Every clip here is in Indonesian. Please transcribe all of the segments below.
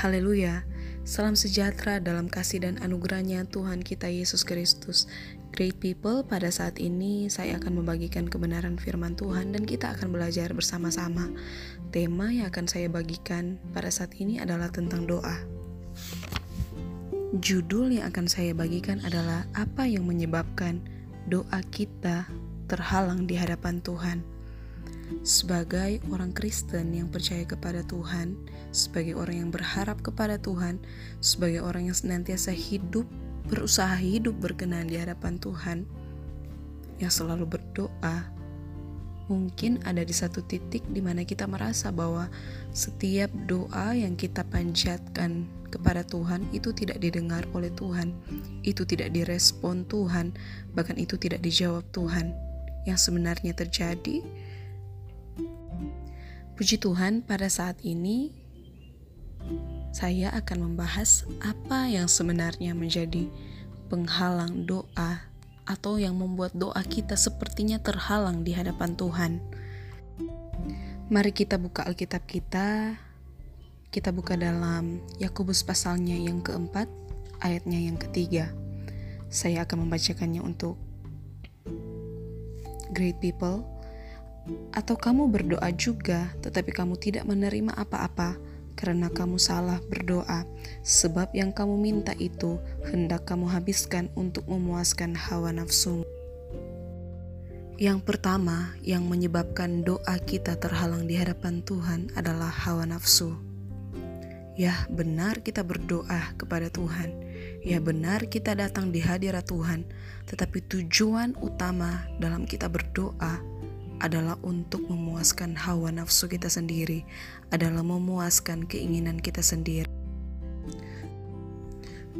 Haleluya. Salam sejahtera dalam kasih dan anugerahnya Tuhan kita Yesus Kristus. Great people, pada saat ini saya akan membagikan kebenaran firman Tuhan dan kita akan belajar bersama-sama. Tema yang akan saya bagikan pada saat ini adalah tentang doa. Judul yang akan saya bagikan adalah apa yang menyebabkan doa kita terhalang di hadapan Tuhan. Sebagai orang Kristen yang percaya kepada Tuhan, sebagai orang yang berharap kepada Tuhan, sebagai orang yang senantiasa hidup, berusaha hidup berkenan di hadapan Tuhan, yang selalu berdoa, mungkin ada di satu titik di mana kita merasa bahwa setiap doa yang kita panjatkan kepada Tuhan itu tidak didengar oleh Tuhan, itu tidak direspon Tuhan, bahkan itu tidak dijawab Tuhan. Yang sebenarnya terjadi, Puji Tuhan, pada saat ini saya akan membahas apa yang sebenarnya menjadi penghalang doa atau yang membuat doa kita sepertinya terhalang di hadapan Tuhan. Mari kita buka Alkitab kita. Kita buka dalam Yakobus pasalnya yang keempat, ayatnya yang ketiga. Saya akan membacakannya untuk great people atau kamu berdoa juga, tetapi kamu tidak menerima apa-apa karena kamu salah berdoa, sebab yang kamu minta itu hendak kamu habiskan untuk memuaskan hawa nafsu. Yang pertama yang menyebabkan doa kita terhalang di hadapan Tuhan adalah hawa nafsu. Ya, benar kita berdoa kepada Tuhan. Ya, benar kita datang di hadirat Tuhan, tetapi tujuan utama dalam kita berdoa adalah untuk memuaskan hawa nafsu kita sendiri, adalah memuaskan keinginan kita sendiri.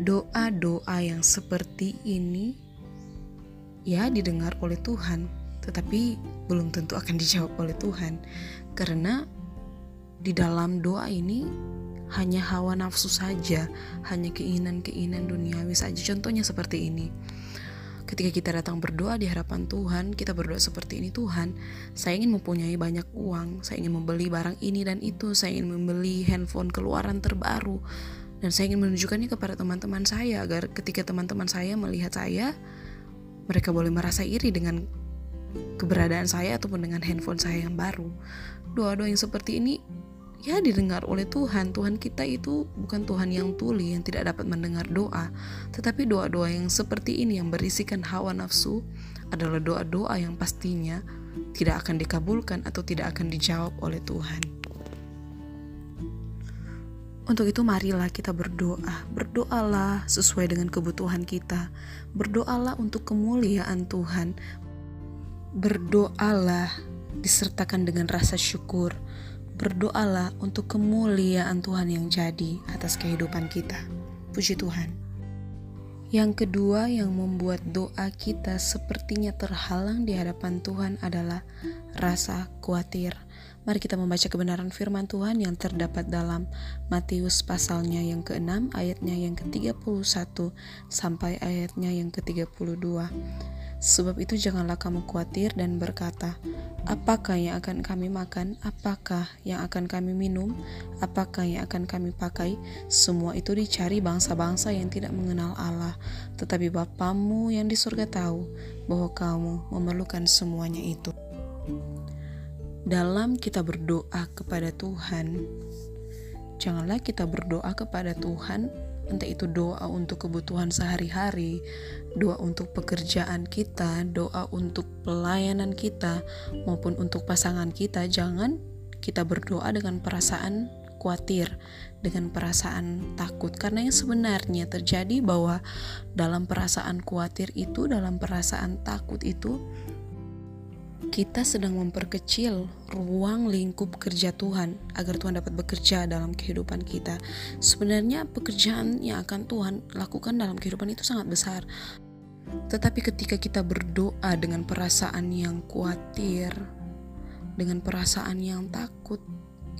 Doa-doa yang seperti ini ya didengar oleh Tuhan, tetapi belum tentu akan dijawab oleh Tuhan, karena di dalam doa ini hanya hawa nafsu saja, hanya keinginan-keinginan duniawi saja. Contohnya seperti ini Ketika kita datang berdoa di hadapan Tuhan, kita berdoa seperti ini, Tuhan, saya ingin mempunyai banyak uang, saya ingin membeli barang ini dan itu, saya ingin membeli handphone keluaran terbaru, dan saya ingin menunjukkannya kepada teman-teman saya agar ketika teman-teman saya melihat saya, mereka boleh merasa iri dengan keberadaan saya ataupun dengan handphone saya yang baru. Doa-doa yang seperti ini ya didengar oleh Tuhan. Tuhan kita itu bukan Tuhan yang tuli yang tidak dapat mendengar doa, tetapi doa-doa yang seperti ini yang berisikan hawa nafsu adalah doa-doa yang pastinya tidak akan dikabulkan atau tidak akan dijawab oleh Tuhan. Untuk itu marilah kita berdoa, berdoalah sesuai dengan kebutuhan kita, berdoalah untuk kemuliaan Tuhan, berdoalah disertakan dengan rasa syukur, berdoalah untuk kemuliaan Tuhan yang jadi atas kehidupan kita. Puji Tuhan. Yang kedua yang membuat doa kita sepertinya terhalang di hadapan Tuhan adalah rasa khawatir. Mari kita membaca kebenaran firman Tuhan yang terdapat dalam Matius pasalnya yang ke-6 ayatnya yang ke-31 sampai ayatnya yang ke-32. Sebab itu janganlah kamu khawatir dan berkata, apakah yang akan kami makan, apakah yang akan kami minum, apakah yang akan kami pakai. Semua itu dicari bangsa-bangsa yang tidak mengenal Allah. Tetapi Bapamu yang di surga tahu bahwa kamu memerlukan semuanya itu. Dalam kita berdoa kepada Tuhan, janganlah kita berdoa kepada Tuhan entah itu doa untuk kebutuhan sehari-hari, doa untuk pekerjaan kita, doa untuk pelayanan kita, maupun untuk pasangan kita, jangan kita berdoa dengan perasaan khawatir, dengan perasaan takut, karena yang sebenarnya terjadi bahwa dalam perasaan khawatir itu, dalam perasaan takut itu, kita sedang memperkecil ruang lingkup kerja Tuhan agar Tuhan dapat bekerja dalam kehidupan kita. Sebenarnya pekerjaan yang akan Tuhan lakukan dalam kehidupan itu sangat besar. Tetapi ketika kita berdoa dengan perasaan yang khawatir, dengan perasaan yang takut,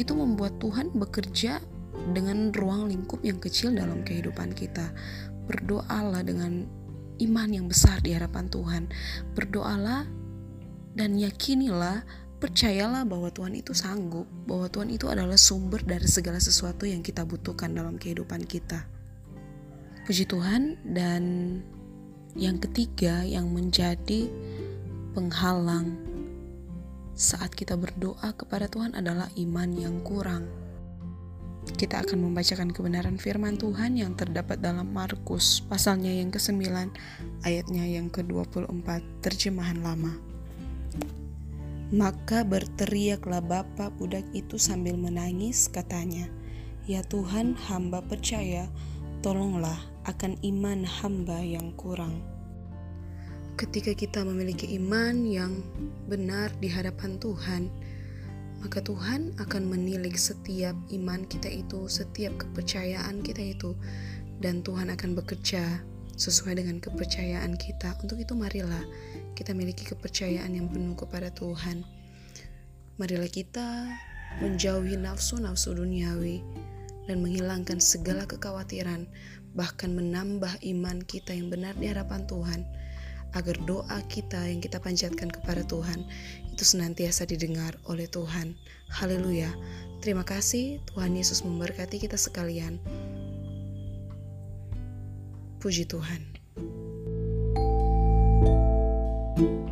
itu membuat Tuhan bekerja dengan ruang lingkup yang kecil dalam kehidupan kita. Berdoalah dengan iman yang besar di hadapan Tuhan. Berdoalah dan yakinilah percayalah bahwa Tuhan itu sanggup, bahwa Tuhan itu adalah sumber dari segala sesuatu yang kita butuhkan dalam kehidupan kita. Puji Tuhan, dan yang ketiga yang menjadi penghalang saat kita berdoa kepada Tuhan adalah iman yang kurang. Kita akan membacakan kebenaran firman Tuhan yang terdapat dalam Markus pasalnya yang ke-9 ayatnya yang ke-24 terjemahan lama. Maka berteriaklah bapak budak itu sambil menangis katanya, Ya Tuhan hamba percaya, tolonglah akan iman hamba yang kurang. Ketika kita memiliki iman yang benar di hadapan Tuhan, maka Tuhan akan menilik setiap iman kita itu, setiap kepercayaan kita itu, dan Tuhan akan bekerja sesuai dengan kepercayaan kita. Untuk itu marilah kita miliki kepercayaan yang penuh kepada Tuhan. Marilah kita menjauhi nafsu-nafsu duniawi dan menghilangkan segala kekhawatiran, bahkan menambah iman kita yang benar di hadapan Tuhan, agar doa kita yang kita panjatkan kepada Tuhan itu senantiasa didengar oleh Tuhan. Haleluya! Terima kasih, Tuhan Yesus memberkati kita sekalian. Puji Tuhan. thank you